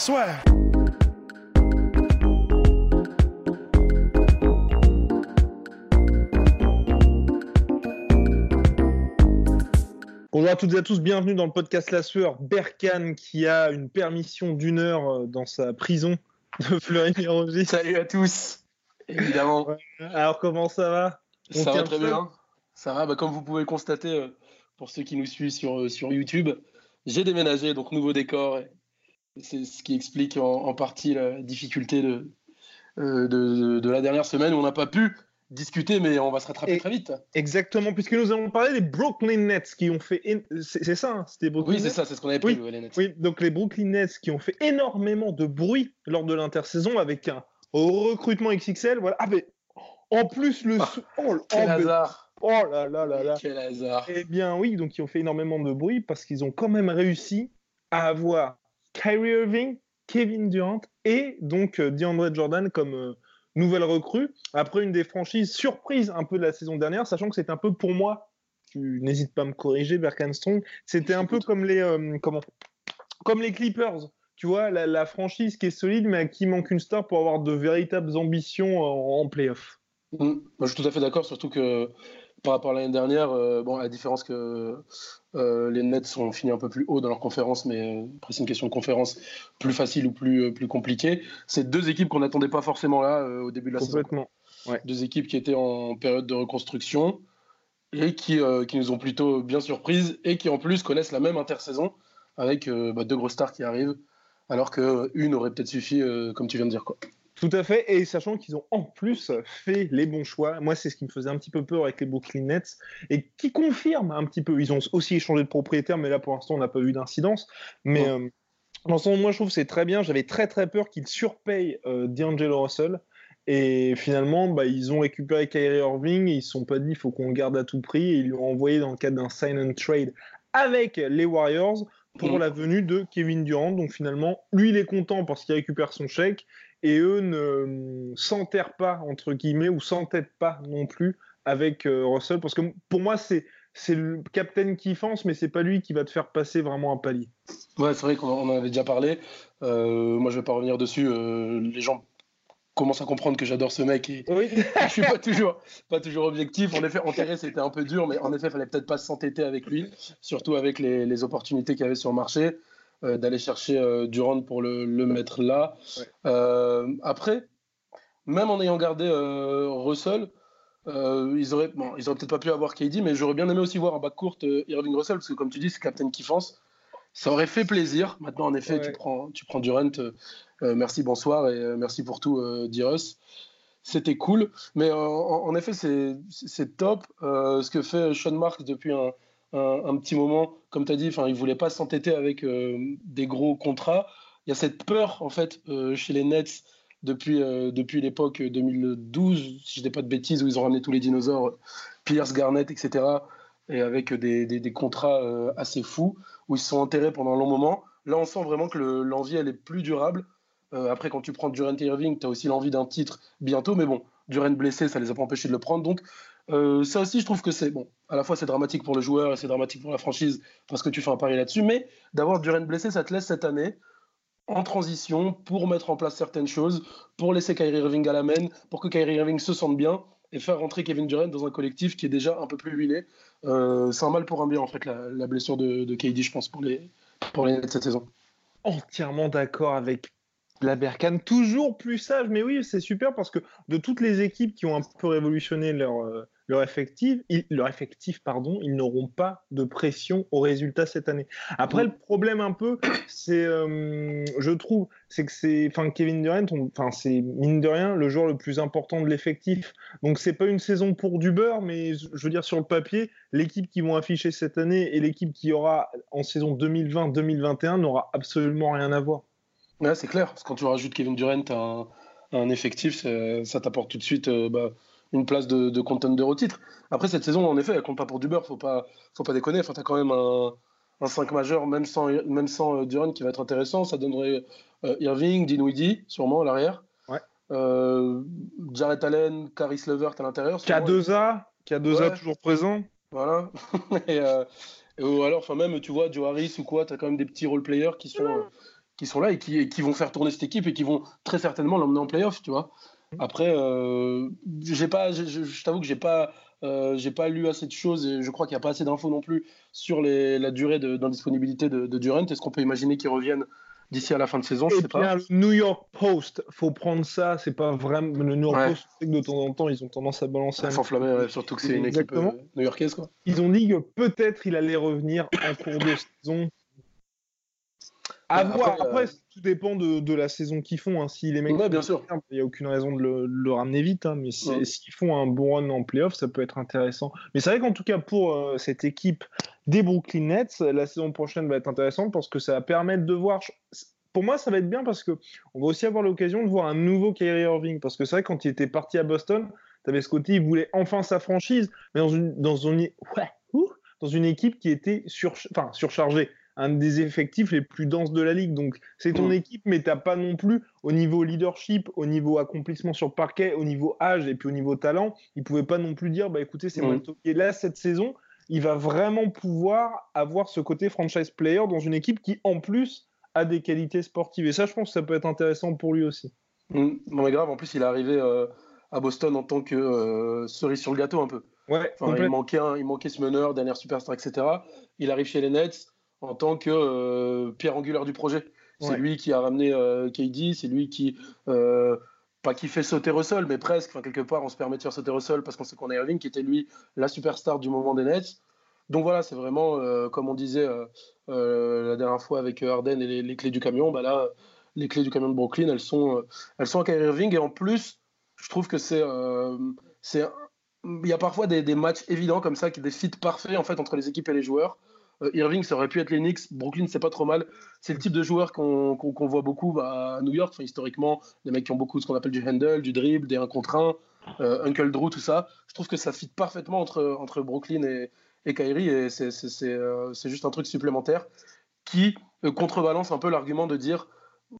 Soit. Bonjour à toutes et à tous, bienvenue dans le podcast La Sueur. Berkane qui a une permission d'une heure euh, dans sa prison de Fleury-Mérogis. Salut à tous, évidemment. Alors comment ça va? On ça va très bien. Ça va, bah, comme vous pouvez le constater, euh, pour ceux qui nous suivent sur, euh, sur YouTube, j'ai déménagé, donc nouveau décor. C'est ce qui explique en, en partie la difficulté de, euh, de, de la dernière semaine où on n'a pas pu discuter, mais on va se rattraper Et- très vite. Exactement, puisque nous allons parler des Brooklyn Nets qui ont fait... C'est ça, hein, c'était Brooklyn Oui, c'est Nets ça, c'est ce qu'on avait Oui, prévu, les Nets. Oui, donc les Brooklyn Nets qui ont fait énormément de bruit lors de l'intersaison avec un recrutement XXL. Voilà. Ah, mais en plus, le. Ah, oh, Quel hasard oh là là là là. Quel hasard Eh bien, oui, donc ils ont fait énormément de bruit parce qu'ils ont quand même réussi à avoir Kyrie Irving, Kevin Durant et donc euh, DeAndre Jordan comme euh, nouvelle recrue. Après une des franchises surprises un peu de la saison dernière, sachant que c'est un peu pour moi, tu n'hésites pas à me corriger, Berkan Strong, c'était un peu comme les, euh, comment, comme les Clippers. Tu vois, la, la franchise qui est solide, mais à qui manque une star pour avoir de véritables ambitions en, en playoff. Mm. Je suis tout à fait d'accord, surtout que par rapport à l'année dernière, euh, bon, à la différence que euh, les Nets ont fini un peu plus haut dans leur conférence, mais euh, après c'est une question de conférence plus facile ou plus, euh, plus compliquée. C'est deux équipes qu'on n'attendait pas forcément là euh, au début de la saison. Complètement. Deux équipes qui étaient en période de reconstruction et qui, euh, qui nous ont plutôt bien surprises et qui en plus connaissent la même intersaison avec euh, bah, deux grosses stars qui arrivent, alors qu'une aurait peut-être suffi, euh, comme tu viens de dire. Quoi. Tout à fait, et sachant qu'ils ont en plus fait les bons choix. Moi, c'est ce qui me faisait un petit peu peur avec les Brooklyn Nets, et qui confirme un petit peu. Ils ont aussi échangé de propriétaire, mais là, pour l'instant, on n'a pas eu d'incidence. Mais Ouais. euh, dans son moi, je trouve c'est très bien. J'avais très, très peur qu'ils surpayent euh, D'Angelo Russell. Et finalement, bah, ils ont récupéré Kyrie Irving, et ils se sont pas dit il faut qu'on le garde à tout prix, et ils lui ont envoyé dans le cadre d'un sign and trade avec les Warriors pour Mhm. la venue de Kevin Durant. Donc finalement, lui, il est content parce qu'il récupère son chèque et eux ne euh, s'enterrent pas, entre guillemets, ou s'entêtent pas non plus avec euh, Russell, parce que pour moi, c'est c'est le capitaine qui fonce, mais c'est pas lui qui va te faire passer vraiment un palier. Ouais, c'est vrai qu'on en avait déjà parlé. Euh, moi, je vais pas revenir dessus. Euh, les gens commencent à comprendre que j'adore ce mec et Oui, je suis pas toujours, pas toujours objectif. En effet, enterrer, c'était un peu dur, mais en effet, il fallait peut-être pas s'entêter avec lui, surtout avec les, les opportunités qu'il y avait sur le marché, euh, d'aller chercher euh, Durant pour le, le mettre là. Ouais. Euh, après, même en ayant gardé euh, Russell, ils auraient, bon, ils auraient peut-être pas pu avoir KD, mais j'aurais bien aimé aussi voir un backcourt euh, Irving Russell, parce que comme tu dis, c'est Captain Kiffance. Ça aurait fait plaisir. Maintenant, en effet, Ouais. tu, prends, tu prends Durant. merci, bonsoir et merci pour tout, Dirus. C'était cool. Mais euh, en, en effet, c'est c'est top. Euh, ce que fait Sean Marks depuis un, un- petit moment, comme tu as dit, enfin, il voulait pas s'entêter avec euh, des gros contrats. Il y a cette peur, en fait, euh, chez les Nets depuis, euh, depuis l'époque 2012, si je dis pas de bêtises, où ils ont ramené tous les dinosaures, Pierce, Garnett, etc. Et avec des, des- contrats assez fous, où ils se sont enterrés pendant un long moment. Là, on sent vraiment que le- l'envie, elle est plus durable. Après, quand tu prends Durant et Irving, tu as aussi l'envie d'un titre bientôt, mais bon, Durant blessé, ça les a pas empêchés de le prendre. Donc, euh, ça aussi, je trouve que c'est bon. À la fois, c'est dramatique pour le joueur et c'est dramatique pour la franchise parce que tu fais un pari là-dessus, mais d'avoir Durant blessé, ça te laisse cette année en transition pour mettre en place certaines choses, pour laisser Kyrie Irving à la main, pour que Kyrie Irving se sente bien et faire rentrer Kevin Durant dans un collectif qui est déjà un peu plus huilé. Euh, c'est un mal pour un bien, en fait, la, blessure de, de KD, je pense, pour les, pour les Nets cette saison. entièrement d'accord avec la Berkane, toujours plus sage, mais oui, c'est super parce que de toutes les équipes qui ont un peu révolutionné leur, euh, leur effectif, ils, leur effectif pardon, ils n'auront pas de pression au résultat cette année. Après, le problème un peu, c'est, euh, je trouve, c'est que c'est, enfin, Kevin Durant, enfin, c'est mine de rien le joueur le plus important de l'effectif. Donc, c'est pas une saison pour du beurre, mais je veux dire sur le papier, l'équipe qui vont afficher cette année et l'équipe qui aura en saison 2020-2021 n'aura absolument rien à voir. Ouais, c'est clair. Parce que quand tu rajoutes Kevin Durant à un, effectif, ça t'apporte tout de suite. Euh, bah, une place de, de contender au titre. Après, cette saison, en effet, elle compte pas pour du beurre, faut pas, faut pas déconner. Enfin, tu as quand même un, un 5 majeur, même sans, même sans euh, Durant, qui va être intéressant. Ça donnerait euh, Irving, Dinwiddie, sûrement à l'arrière. Ouais. Euh, Jarrett Allen, Caris Levert à l'intérieur. K2A, K2A toujours présent. Voilà. et, ou alors, enfin, même, tu vois, Joe Harris ou quoi, tu as quand même des petits role-players qui sont. qui sont là et qui, qui, vont faire tourner cette équipe et qui vont très certainement l'emmener en playoff, tu vois. Après, euh, j'ai pas, je, je, t'avoue que j'ai pas, euh, j'ai pas lu assez de choses et je crois qu'il n'y a pas assez d'infos non plus sur les, la durée d'indisponibilité de, de, Durant. Est-ce qu'on peut imaginer qu'il revienne d'ici à la fin de saison? Je sais pas. Le New York Post, faut prendre ça. C'est pas vraiment le New York Post. que de temps en temps, ils ont tendance à balancer. À s'enflammer, surtout que c'est une équipe euh, new-yorkaise, quoi. Ils ont dit que peut-être il allait revenir en cours de saison à voir. Après, euh, tout dépend de, la saison qu'ils font. Hein. Si les mecs, bien sûr. il n'y a aucune raison de le, ramener vite. Hein. Mais s'ils font un bon run en playoff, ça peut être intéressant. Mais c'est vrai qu'en tout cas, pour euh, cette équipe des Brooklyn Nets, la saison prochaine va être intéressante parce que ça va permettre de voir. Pour moi, ça va être bien parce que on va aussi avoir l'occasion de voir un nouveau Kyrie Irving. Parce que c'est vrai, quand il était parti à Boston, tu avais ce côté, il voulait enfin sa franchise, mais dans une, dans une, ouais, dans une équipe qui était sur, enfin, surchargée un des effectifs les plus denses de la ligue. Donc c'est ton mm. équipe, mais t'as pas non plus au niveau leadership, au niveau accomplissement sur parquet, au niveau âge et puis au niveau talent, il pouvait pas non plus dire bah écoutez c'est moi mm. Et là cette saison, il va vraiment pouvoir avoir ce côté franchise player dans une équipe qui en plus a des qualités sportives. Et ça, je pense que ça peut être intéressant pour lui aussi. Mm. Non mais grave, en plus il est arrivé euh, à Boston en tant que euh, cerise sur le gâteau un peu. Ouais, il, manquait il manquait ce meneur, dernière superstar, etc. Il arrive chez les Nets en tant que euh, pierre angulaire du projet. C'est lui qui a ramené euh, KD, c'est lui qui, euh, pas qui fait sauter Russell, mais presque, enfin, quelque part, on se permet de faire sauter Russell parce qu'on sait qu'on a Irving, qui était lui la superstar du moment des Nets. Donc voilà, c'est vraiment, comme on disait la dernière fois avec Harden et les, clés du camion, bah là, les clés du camion de Brooklyn, elles sont, elles sont à Kyrie Irving. Et en plus, je trouve que c'est. c'est il y a parfois des, des, matchs évidents comme ça, qui des fits parfaits en fait entre les équipes et les joueurs. Euh, Irving, ça aurait pu être les Knicks. Brooklyn, c'est pas trop mal. C'est le type de joueur qu'on voit beaucoup bah, à New York, historiquement, des mecs qui ont beaucoup de ce qu'on appelle du handle, du dribble, des 1 contre 1, euh, Uncle Drew, tout ça. Je trouve que ça fit parfaitement entre, entre Brooklyn et, et Kyrie, et euh, c'est juste un truc supplémentaire qui contrebalance un peu l'argument de dire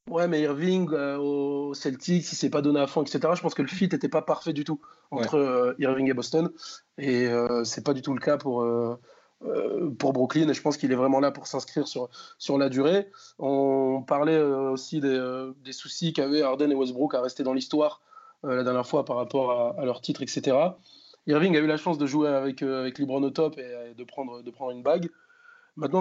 Ouais, mais Irving au Celtics, il s'est pas donné à fond, etc. Je pense que le fit n'était pas parfait du tout entre Irving et Boston. Et c'est pas du tout le cas pour, euh, pour Brooklyn et je pense qu'il est vraiment là pour s'inscrire sur, sur la durée. On parlait euh, aussi des, euh, des soucis qu'avaient Harden et Westbrook à rester dans l'histoire la dernière fois par rapport à, leur titre, etc. Irving a eu la chance de jouer avec, avec LeBron au top et, de, prendre, de prendre une bague. Maintenant,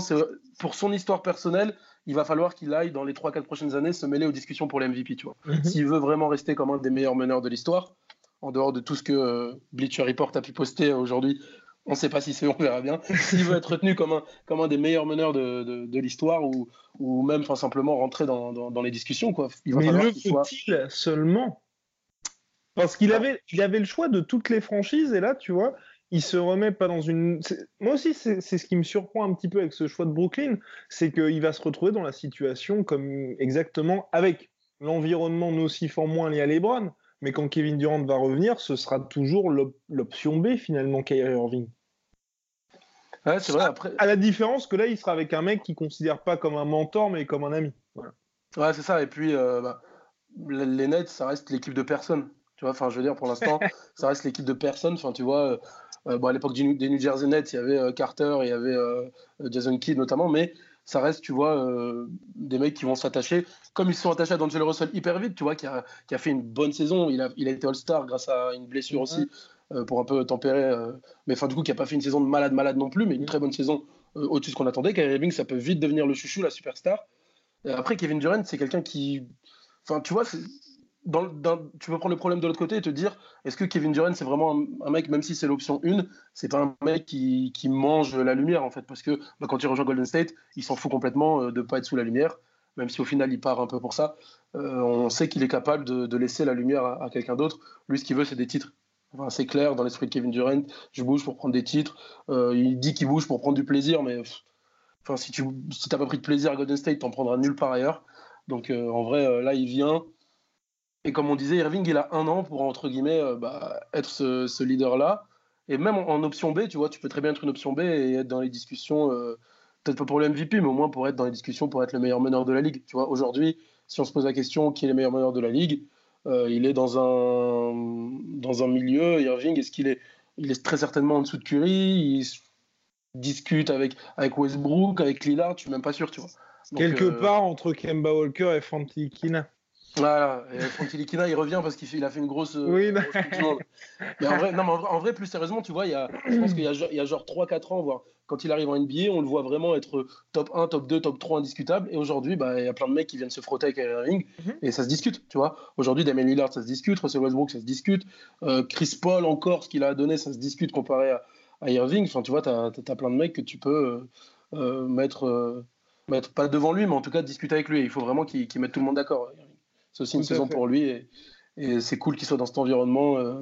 pour son histoire personnelle, il va falloir qu'il aille dans les 3-4 prochaines années se mêler aux discussions pour l'MVP. Tu vois. Mhm. S'il veut vraiment rester comme un des meilleurs meneurs de l'histoire, en dehors de tout ce que Bleacher Report a pu poster aujourd'hui on ne sait pas si c'est, on verra bien. S'il veut être retenu comme un, comme un des meilleurs meneurs de, de, l'histoire ou, ou même simplement rentrer dans, dans, les discussions. Quoi. Il va Mais le faut-il seulement? Parce qu'il avait, il avait le choix de toutes les franchises et là, tu vois, il se remet pas dans une. Moi aussi, c'est ce qui me surprend un petit peu avec ce choix de Brooklyn, c'est qu'il va se retrouver dans la situation comme exactement avec l'environnement nocif en moins lié à LeBron. Mais quand Kevin Durant va revenir, ce sera toujours l'option B finalement, Kyrie Irving. Ouais, c'est vrai. Après... À la différence que là, il sera avec un mec qui considère pas comme un mentor, mais comme un ami. Ouais, c'est ça. Et puis, euh, bah, les Nets, ça reste l'équipe de personnes. Tu vois, enfin, je veux dire, pour l'instant, ça reste l'équipe de personnes. Enfin, tu vois, euh, euh, bon, à l'époque des New Jersey Nets, il y avait Carter, il y avait Jason Kidd notamment, mais ça reste, tu vois, des mecs qui vont s'attacher, comme ils se sont attachés à D'Angelo Russell hyper vite, tu vois, qui a, qui a, fait une bonne saison. Il a, il a été All-Star grâce à une blessure aussi pour un peu tempérer. Euh, mais enfin, du coup, qui n'a pas fait une saison de malade, malade non plus, mais une très bonne saison euh, au-dessus de ce qu'on attendait. Kyrie Irving, ça peut vite devenir le chouchou, la superstar. après, Kevin Durant, c'est quelqu'un qui. Enfin, tu vois, tu peux prendre le problème de l'autre côté et te dire est-ce que Kevin Durant c'est vraiment un, mec même si c'est l'option 1 c'est pas un mec qui, mange la lumière en fait parce que bah, quand il rejoint Golden State il s'en fout complètement euh, de pas être sous la lumière même si au final il part un peu pour ça euh, on sait qu'il est capable de, laisser la lumière à, quelqu'un d'autre lui ce qu'il veut c'est des titres c'est clair dans l'esprit de Kevin Durant je bouge pour prendre des titres euh, il dit qu'il bouge pour prendre du plaisir mais enfin si tu si pas pris de plaisir à Golden State t'en prendras nulle part ailleurs donc en vrai là il vient et comme on disait, Irving, il a un an pour, entre guillemets, euh, bah, être ce, leader-là. Et même en, option B, tu vois, tu peux très bien être une option B et être dans les discussions, euh, peut-être pas pour le MVP, mais au moins pour être dans les discussions, pour être le meilleur meneur de la ligue. Tu vois, aujourd'hui, si on se pose la question qui est le meilleur meneur de la ligue, euh, il est dans un, dans un milieu, Irving, est-ce qu'il est, il est très certainement en dessous de Curry, il discute avec, avec Westbrook, avec Lillard, je suis même pas sûr, tu vois. Quelque part entre Kemba Walker et Fanti Kina. Voilà, et Likina, il revient parce qu'il a fait une grosse. Euh, oui, mais en vrai, non, mais en vrai, plus sérieusement, tu vois, il y a, je pense qu'il y, a genre 3-4 ans, voire quand il arrive en NBA, on le voit vraiment être top 1, top 2, top 3 indiscutable. Et aujourd'hui, bah, il y a plein de mecs qui viennent se frotter avec Irving mhm. et ça se discute, tu vois. Aujourd'hui, Damien Lillard, ça se discute, Russell Westbrook, ça se discute. Euh, Chris Paul, encore, ce qu'il a donné, ça se discute comparé à, Irving. Enfin, tu vois, tu as, plein de mecs que tu peux euh, mettre, mettre, pas devant lui, mais en tout cas discuter avec lui. Il faut vraiment qu'il mette tout le monde d'accord. C'est aussi une saison pour lui et, c'est cool qu'il soit dans cet environnement euh,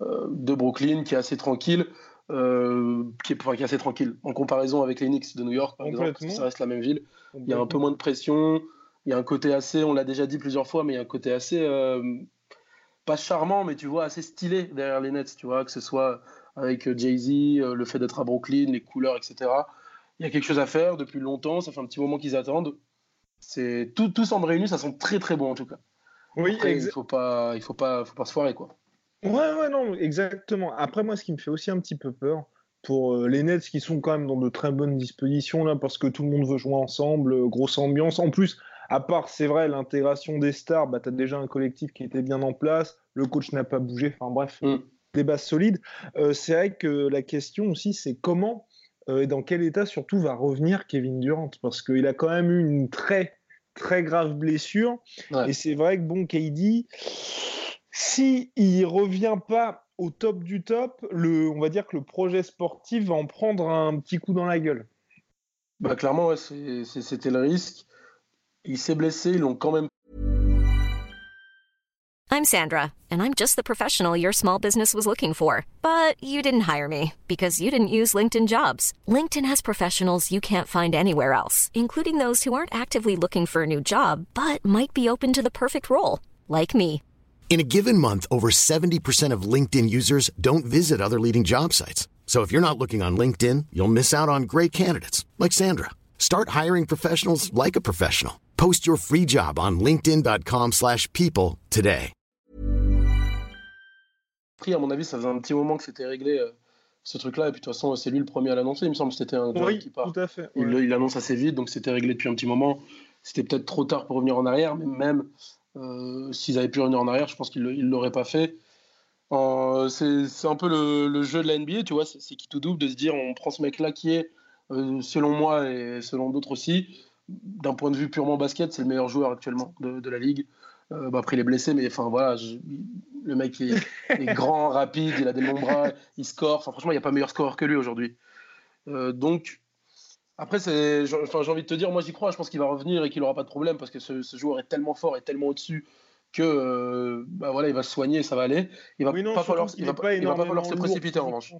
euh, de Brooklyn qui est assez tranquille. Euh, qui, est, qui, est, assez tranquille. En comparaison avec les Knicks de New York par exemple parce que ça reste la même ville il y a un peu moins de pression. Il y a un côté assez on l'a déjà dit plusieurs fois mais il y a un côté assez pas charmant mais tu vois assez stylé derrière les Nets tu vois que ce soit avec Jay-Z le fait d'être à Brooklyn les couleurs etc il y a quelque chose à faire depuis longtemps ça fait un petit moment qu'ils attendent. C'est tout, tout semble réuni, ça sent très très bon en tout cas. Oui, il faut pas, il faut pas, faut pas se foirer quoi. Ouais, ouais, non, exactement. Après, moi, ce qui me fait aussi un petit peu peur pour euh, les Nets qui sont quand même dans de très bonnes dispositions là, parce que tout le monde veut jouer ensemble, euh, grosse ambiance. En plus, à part, c'est vrai, l'intégration des stars, bah, tu as déjà un collectif qui était bien en place, le coach n'a pas bougé, enfin bref, mm. des bases solides. Euh, c'est vrai que la question aussi, c'est comment euh, et dans quel état surtout va revenir Kevin Durant? Parce qu'il a quand même eu une très très grave blessure et c'est vrai que bon KD si il revient pas au top du top, le, on va dire que le projet sportif va en prendre un petit coup dans la gueule. Bah clairement, c'était le risque. Il s'est blessé, ils l'ont quand même I'm Sandra, and I'm just the professional your small business was looking for. But you didn't hire me because you didn't use LinkedIn jobs. LinkedIn has professionals you can't find anywhere else, including those who aren't actively looking for a new job but might be open to the perfect role, like me. In a given month, over 70% of LinkedIn users don't visit other leading job sites. So if you're not looking on LinkedIn, you'll miss out on great candidates like Sandra. Start hiring professionals like a professional. Post your free job on linkedin.com/people today. à mon avis, ça faisait un petit moment que c'était réglé euh, ce truc-là. Et puis de toute façon, c'est lui le premier à l'annoncer. Il me semble que c'était un oui, qui part. Tout à fait, il, il, annonce assez vite, donc c'était réglé depuis un petit moment. C'était peut-être trop tard pour revenir en arrière, mais même s'ils avaient pu revenir en arrière, je pense qu'ils ne l'auraient pas fait. Euh, c'est un peu le, jeu de la NBA, tu vois, c'est qui tout double de se dire on prend ce mec-là qui est, selon moi et selon d'autres aussi, d'un point de vue purement basket, c'est le meilleur joueur actuellement de, de la ligue. Bah, après, il est blessé, mais enfin voilà, je, le mec est, grand, rapide, il a des longs bras, il score. Enfin, franchement, il n'y a pas meilleur scoreur que lui aujourd'hui. Euh, donc, après, j'ai envie de te dire, moi j'y crois. Je pense qu'il va revenir et qu'il n'aura pas de problème parce que ce, joueur est tellement fort et tellement au-dessus que euh, bah voilà, il va se soigner, ça va aller. Il va pas falloir, il va, pas, falloir se précipiter en revanche.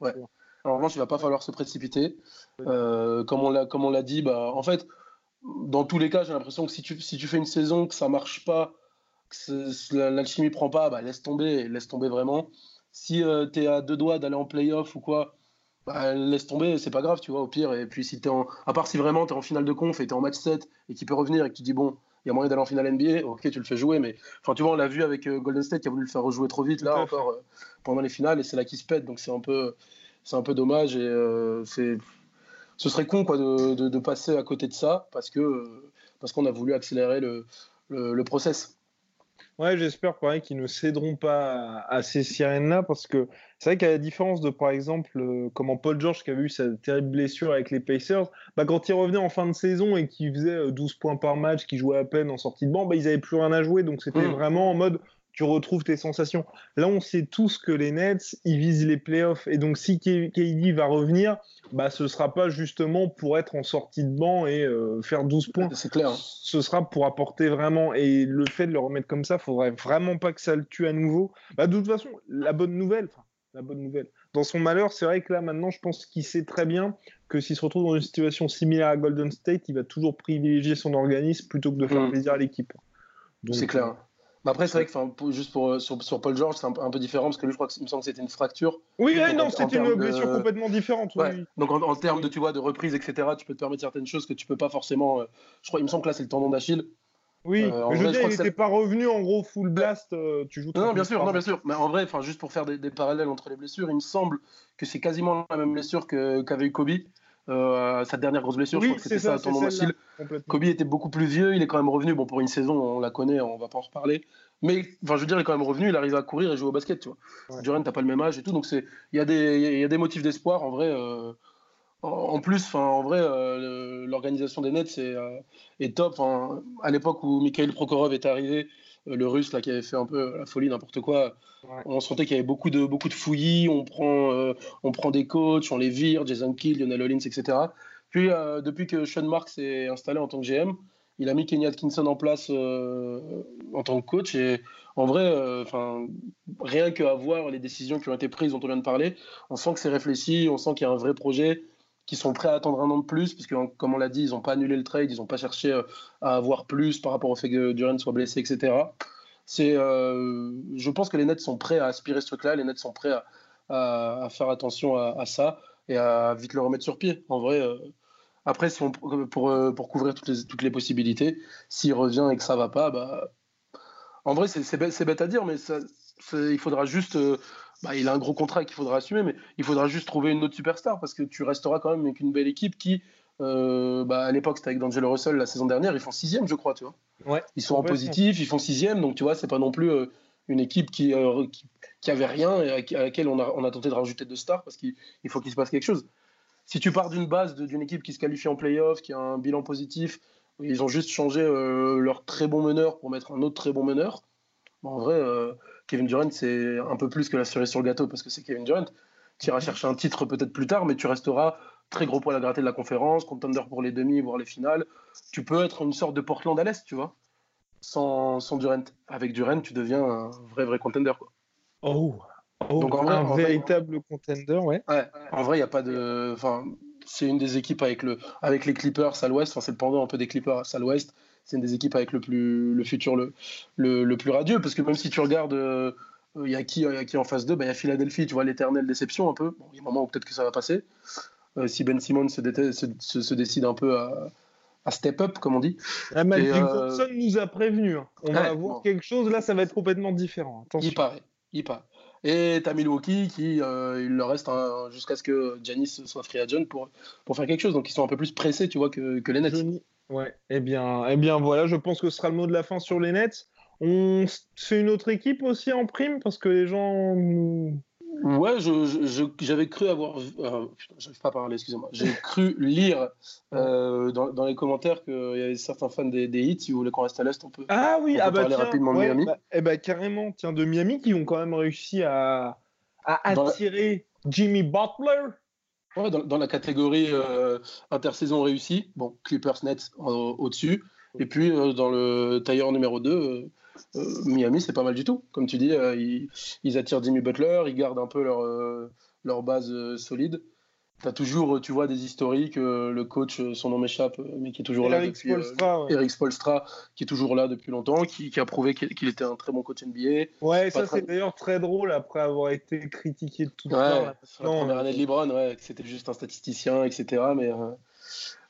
En revanche, il va pas falloir se précipiter. Euh, comme on l'a, comme on l'a dit, bah en fait, dans tous les cas, j'ai l'impression que si tu, si tu fais une saison que ça marche pas l'alchimie prend pas, bah, laisse tomber, laisse tomber vraiment. Si euh, tu es à deux doigts d'aller en playoff ou quoi, bah, laisse tomber, c'est pas grave, tu vois, au pire. Et puis, si es en... à part si vraiment tu es en finale de conf et tu es en match 7 et qu'il peut revenir et que tu dis, bon, il y a moyen d'aller en finale NBA, ok, tu le fais jouer, mais enfin, tu vois, on l'a vu avec euh, Golden State qui a voulu le faire rejouer trop vite, là, encore, euh, pendant les finales, et c'est là qu'il se pète, donc c'est un peu, c'est un peu dommage, et c'est, ce serait con, quoi, de, de, passer à côté de ça, parce que, parce qu'on a voulu accélérer le, le, le process. Ouais, j'espère pareil qu'ils ne céderont pas à, ces sirènes-là parce que c'est vrai qu'à la différence de par exemple euh, comment Paul George qui avait eu sa terrible blessure avec les Pacers, bah, quand il revenait en fin de saison et qu'il faisait 12 euh, points par match, qu'il jouait à peine en sortie de banc, bah, ils n'avaient plus rien à jouer donc c'était mmh. vraiment en mode tu retrouves tes sensations. Là, on sait tous que les Nets, ils visent les playoffs. Et donc, si KD va revenir, bah, ce ne sera pas justement pour être en sortie de banc et euh, faire 12 points. C'est clair. Hein. Ce sera pour apporter vraiment. Et le fait de le remettre comme ça, il faudrait vraiment pas que ça le tue à nouveau. Bah, de toute façon, la bonne nouvelle, la bonne nouvelle. Dans son malheur, c'est vrai que là, maintenant, je pense qu'il sait très bien que s'il se retrouve dans une situation similaire à Golden State, il va toujours privilégier son organisme plutôt que de faire mm. plaisir à l'équipe. C'est clair. Euh, après, c'est vrai que juste pour, euh, sur, sur, Paul George, c'est un, peu différent parce que lui, je crois qu'il me semble que c'était une fracture. Oui, non, c'était une blessure complètement différente. Donc, en, termes de, tu vois, de reprise, etc., tu peux te permettre certaines choses que tu peux pas forcément. Euh, je crois, il me semble que là, c'est le tendon d'Achille. Oui, euh, mais je veux dire, il n'était pas revenu en gros full blast. tu joues. Non, bien sûr, non, bien sûr. Mais en vrai, juste pour faire des, des, parallèles entre les blessures, il me semble que c'est quasiment la même blessure qu'avait eu Kobe. Euh, sa dernière grosse blessure, je crois que c'était ça, tendon d'Achille. Kobe était beaucoup plus vieux, il est quand même revenu. Bon, pour une saison, on la connaît, on va pas en reparler. Mais enfin, je veux dire, il est quand même revenu, il arrive à courir et jouer au basket, tu vois. Ouais. Durant, t'as pas le même âge et tout, donc il y a y a des motifs d'espoir en vrai. Euh, en plus, en vrai, euh, l'organisation des Nets est, est top. à l'époque où Mikhail Prokhorov est arrivé, le russe là qui avait fait un peu la folie, n'importe quoi. On sentait qu'il y avait beaucoup de, beaucoup de fouillis. On prend, euh, on prend des coachs, on les vire, Jason Kidd, Lionel Hollins, etc. Puis euh, depuis que Sean Marks s'est installé en tant que GM, il a mis Kenny Atkinson en place euh, en tant que coach. Et en vrai, enfin, rien qu'à voir les décisions qui ont été prises dont on vient de parler, on sent que c'est réfléchi, on sent qu'il y a un vrai projet qui sont prêts à attendre un an de plus, puisque comme on l'a dit, ils n'ont pas annulé le trade, ils n'ont pas cherché euh, à avoir plus par rapport au fait que Durant soit blessé, etc. C'est, euh, je pense que les Nets sont prêts à aspirer ce truc-là, les Nets sont prêts à, faire attention à, ça et à vite le remettre sur pied. En vrai, euh, après, si on, pour, pour couvrir toutes les, toutes les possibilités, s'il revient et que ça va pas, bah, en vrai, c'est, bête, bête, à dire, mais ça, il faudra juste bah, il a un gros contrat qu'il faudra assumer, mais il faudra juste trouver une autre superstar parce que tu resteras quand même avec une belle équipe qui, euh, bah, à l'époque, c'était avec D'Angelo Russell la saison dernière, ils font sixième, je crois, tu vois. Ouais, ils sont en positif, ils font sixième, donc tu vois, c'est pas non plus euh, une équipe qui, euh, qui, avait rien et à, laquelle on a, on a tenté de rajouter deux stars parce qu'il faut qu'il se passe quelque chose. Si tu pars d'une base d'une équipe qui se qualifie en playoff, qui a un bilan positif, ils ont juste changé leur très bon meneur pour mettre un autre très bon meneur. en vrai, Kevin Durant, c'est un peu plus que la cerise sur le gâteau parce que c'est Kevin Durant. Tu iras chercher un titre peut-être plus tard, mais tu resteras très gros poil à gratter de la conférence, contender pour les demi, voire les finales. Tu peux être une sorte de Portland à l'Est, tu vois, sans, sans, Durant. Avec Durant, tu deviens un vrai, vrai contender. Quoi. Oh, oh Donc, en vrai, un véritable contender, ouais. ouais. En vrai, il n'y a pas de. Enfin, c'est une des équipes avec, le, avec les Clippers à l'ouest, enfin, c'est le pendant un peu des Clippers à l'ouest c'est une des équipes avec le, plus, le futur le, le, plus radieux. Parce que même si tu regardes, il euh, y, a qui, y a qui en face d'eux Il y a Philadelphie, tu vois, l'éternelle déception un peu. il y a un moment où peut-être que ça va passer. Euh, si Ben Simmons se, se, décide un peu à, à, step up, comme on dit. Ah, personne nous a prévenu. Hein. On va avoir quelque chose, là, ça va être complètement différent. Il paraît. Il paraît. Et t'as Milwaukee qui, euh, il leur reste jusqu'à ce que Janis soit free agent pour, pour faire quelque chose. Donc ils sont un peu plus pressés, tu vois, que, que les Nets. Ouais, eh bien, eh bien voilà, je pense que ce sera le mot de la fin sur les Nets. On fait une autre équipe aussi en prime parce que les gens Ouais, j'avais cru avoir. Euh, J'arrive pas à parler, excusez-moi. J'ai cru lire euh, dans, les commentaires qu'il y avait certains fans des, des Hits. Si vous voulez qu'on reste à l'Est, on peut, ah, oui, on ah bah parler rapidement de Miami. Bah, eh bah, carrément, tiens, de Miami qui ont quand même réussi à, à attirer Jimmy Butler dans, la catégorie euh, intersaison réussie, bon, Clippers Nets au-dessus. et puis euh, dans le tailleur numéro 2, euh, Miami, c'est pas mal du tout. Comme tu dis, ils, attirent Jimmy Butler, ils gardent un peu leur base solide as toujours, tu vois, des historiques. Euh, le coach, euh, son nom m'échappe, euh, mais qui est toujours là depuis. Spolstra, Eric Spolstra, qui est toujours là depuis longtemps, qui, a prouvé qu'il était un très bon coach NBA. Ouais, ça c'est d'ailleurs très drôle après avoir été critiqué de tout ouais, la première année de LeBron, ouais, c'était juste un statisticien, etc. Mais,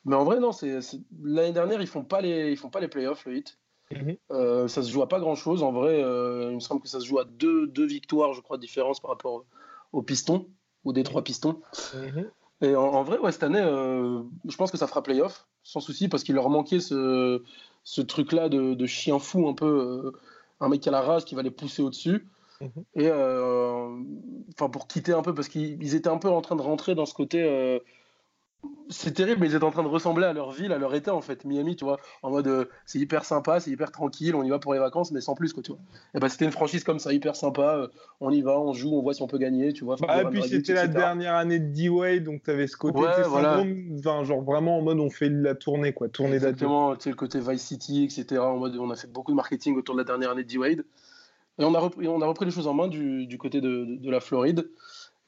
mais en vrai, non, c'est l'année dernière, ils font pas les, ils font pas les playoffs, le hit. Mhm. ça se joue à pas grand chose. En vrai, il me semble que ça se joue à deux, deux victoires, je crois, de différence par rapport aux Pistons ou des trois Pistons. Mhm. Et en, vrai, ouais, cette année, euh, je pense que ça fera playoff, sans souci, parce qu'il leur manquait ce, ce truc-là de, chien fou un peu. un mec qui a la rage, qui va les pousser au-dessus. Mhm. Et enfin pour quitter un peu, parce qu'ils étaient un peu en train de rentrer dans ce côté c'est terrible, mais ils étaient en train de ressembler à leur ville, à leur état en fait. Miami, tu vois, en mode euh, c'est hyper sympa, c'est hyper tranquille, on y va pour les vacances, mais sans plus quoi, tu vois. Et bah c'était une franchise comme ça, hyper sympa. Euh, on y va, on joue, on voit si on peut gagner, tu vois. Bah, et puis c'était la dernière année de D-Wade, donc t'avais ce côté, genre vraiment en mode on fait la tournée quoi, tournée Exactement, tu sais le côté Vice City, etc. En mode on a fait beaucoup de marketing autour de la dernière année de D-Wade. Et on a repris, on a repris les choses en main du, du côté de, de la Floride.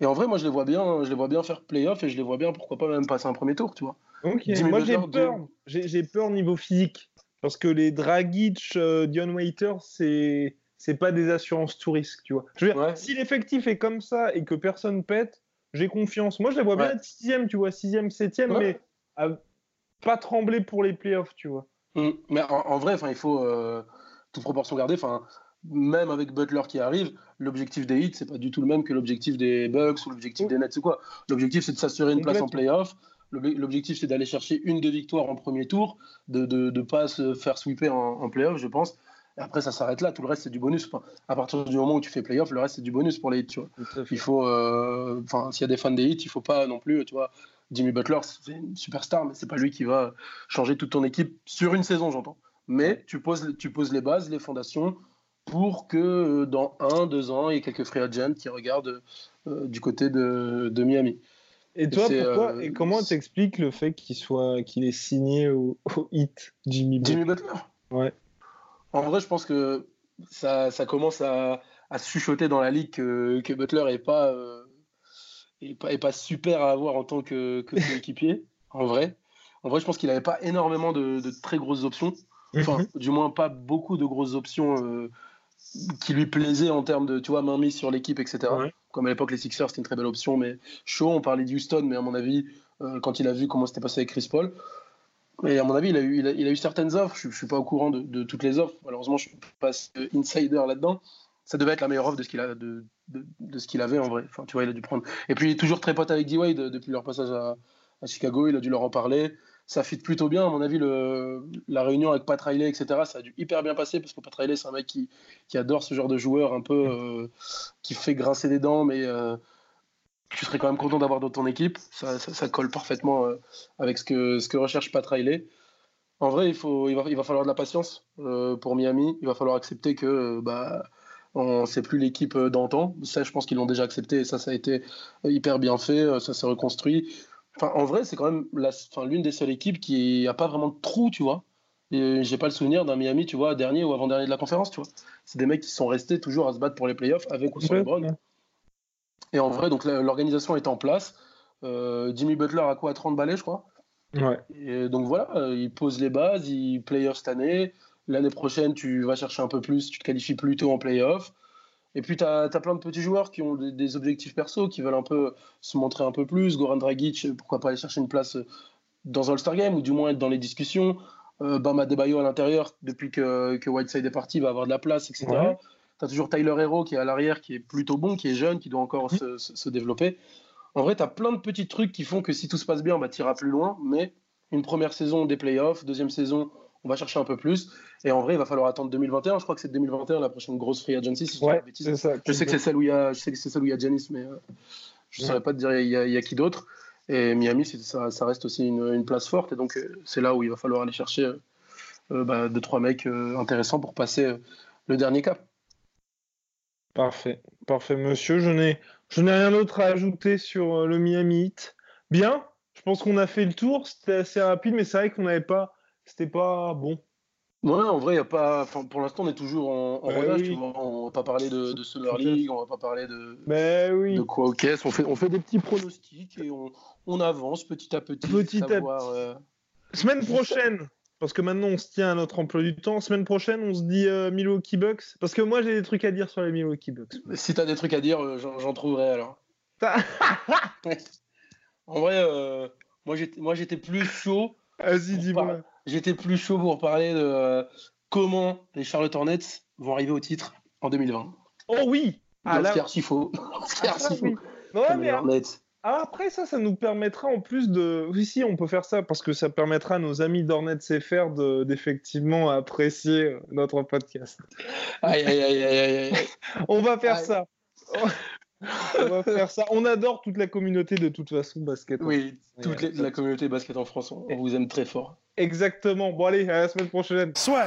Et en vrai, moi, je les vois bien, je les vois bien faire playoff et je les vois bien, pourquoi pas même passer un premier tour, tu vois. Moi, j'ai peur, j'ai peur niveau physique parce que les Dragic, euh, Dion Waiter, c'est c'est pas des assurances tout risque, tu vois. Je veux dire, si l'effectif est comme ça et que personne pète, j'ai confiance. Moi, je les vois bien être sixième, tu vois, sixième, septième, mais pas trembler pour les playoffs, tu vois. Mm. Mais en, vrai, enfin, il faut euh, toute proportion garder. Enfin, même avec Butler qui arrive, l'objectif des Heat, c'est pas du tout le même que l'objectif des Bucks ou l'objectif des Nets ou quoi. L'objectif, c'est de s'assurer une place en playoff. L'objectif, c'est d'aller chercher une de victoires en premier tour, de ne de, pas se faire sweeper en, en playoff, je pense. Et après, ça s'arrête là. Tout le reste, c'est du bonus. à partir du moment où tu fais playoff, le reste, c'est du bonus pour les Heat. Tu vois. Il faut, euh, enfin, s'il y a des fans des Heat, il faut pas non plus, tu vois. Jimmy Butler, c'est une superstar, mais c'est pas lui qui va changer toute ton équipe sur une saison, j'entends. Mais tu poses, tu poses les bases, les fondations pour que euh, dans un, deux ans, il y ait quelques free agents qui regardent euh, du côté de, de, Miami. Et toi, pourquoi euh, et comment t'expliques le fait qu'il soit qu'il est signé au, hit Jimmy Butler? Jimmy Butler? Ouais. En vrai, je pense que ça, ça commence à, à, chuchoter dans la ligue que, que Butler est pas, est pas, est pas super à avoir en tant que, que coéquipier. en vrai, en vrai, je pense qu'il n'avait pas énormément de, de, très grosses options. Enfin, mhm. du moins pas beaucoup de grosses options qui lui plaisait en termes de tu vois mainmise sur l'équipe etc comme à l'époque les Sixers c'était une très belle option mais chaud on parlait de Houston mais à mon avis euh, quand il a vu comment c'était passé avec Chris Paul et à mon avis il a eu, il a, eu certaines offres. Je, ne suis pas au courant de, toutes les offres. Malheureusement je suis pas insider là-dedans. Ça devait être la meilleure offre de ce qu'il a de, de, ce qu'il avait en vrai. Enfin tu vois il a dû prendre. Et puis il est toujours très pote avec D Wade depuis leur passage à, à Chicago il a dû leur en parler ça fit plutôt bien. À mon avis, le, la réunion avec Pat Riley, etc., ça a dû hyper bien passer parce que Pat Riley, c'est un mec qui, qui, adore ce genre de joueur un peu euh, qui fait grincer des dents, mais euh, tu serais quand même content d'avoir dans ton équipe. Ça, ça, colle parfaitement euh, avec ce que, ce que recherche Pat Riley. En vrai, il, faut, il, va, il va falloir de la patience pour Miami. Il va falloir accepter que. Bah, on plus l'équipe d'antan. Ça, je pense qu'ils l'ont déjà accepté et ça, ça a été hyper bien fait. Ça s'est reconstruit en vrai, c'est quand même l'une des seules équipes qui n'a pas vraiment de trou, tu vois. Et j'ai pas le souvenir d'un Miami, tu vois, dernier ou avant-dernier de la conférence, tu vois. C'est des mecs qui sont restés toujours à se battre pour les playoffs avec ou sans LeBron. Et en vrai, donc l'organisation est en place. Euh, Jimmy Butler a quoi 30 balais, je crois. Ouais. Et donc voilà, euh, il pose les bases, il playoff cette année. L'année prochaine, tu vas chercher un peu plus, tu te qualifies plus tôt en playoff. Et puis, tu as, plein de petits joueurs qui ont des, objectifs perso, qui veulent un peu se montrer un peu plus. Goran Dragic, pourquoi pas aller chercher une place dans un All-Star Game, ou du moins être dans les discussions. Euh, Bama Debayo à l'intérieur, depuis que, que, Whiteside est parti, va avoir de la place, etc. Tu as toujours Tyler Hero qui est à l'arrière, qui est plutôt bon, qui est jeune, qui doit encore se, se, développer. En vrai, tu as plein de petits trucs qui font que si tout se passe bien, bah, tu iras plus loin. Mais une première saison des playoffs, deuxième saison on va chercher un peu plus. Et en vrai, il va falloir attendre 2021. Je crois que c'est 2021 la prochaine grosse free agency. Si ouais, je, ça, je sais que c'est celle où il y a, je sais que c'est celle où il y a Janice, mais euh, je ne saurais pas te dire il y, a, qui d'autre. Et Miami, ça, ça, reste aussi une, place forte. Et donc, euh, c'est là où il va falloir aller chercher euh, bah, deux, trois mecs intéressants pour passer le dernier cap. Parfait, parfait, monsieur. Je n'ai, je n'ai rien d'autre à ajouter sur le Miami Heat. Bien, je pense qu'on a fait le tour. C'était assez rapide, mais c'est vrai qu'on n'avait pas c'était pas bon. Ouais, en vrai, y a pas. pour l'instant, on est toujours en, en bah On va pas parler de, de Summer League, on va pas parler de, bah oui. de quoi ok On fait, on fait des petits pronostics et on, on avance petit à petit. Petit à. Euh, Semaine prochaine, parce que maintenant on se tient à notre emploi du temps. Semaine prochaine, on se dit euh, Milwaukee Bucks. Parce que moi, j'ai des trucs à dire sur les Milwaukee Bucks. Si t'as des trucs à dire, euh, j'en trouverai alors. en vrai, moi j'étais plus chaud. Vas-y, dis-moi j'étais plus chaud pour parler de euh, comment les Charlotte Hornets vont arriver au titre en 2020. Oh oui ah, là... faux. Ah, Non, mais, Ah, après, ça, ça nous permettra en plus de. Oui, si, on peut faire ça parce que ça permettra à nos amis d'Ornet CFR d'effectivement apprécier euh, notre podcast. Aïe, aïe, aïe, aïe, aïe. on va faire ça. on va faire ça. On adore toute la communauté de toute façon basket. Oui, toute la communauté basket en France. On vous aime très fort. Exactement. Bon, allez, à la semaine prochaine. Soit.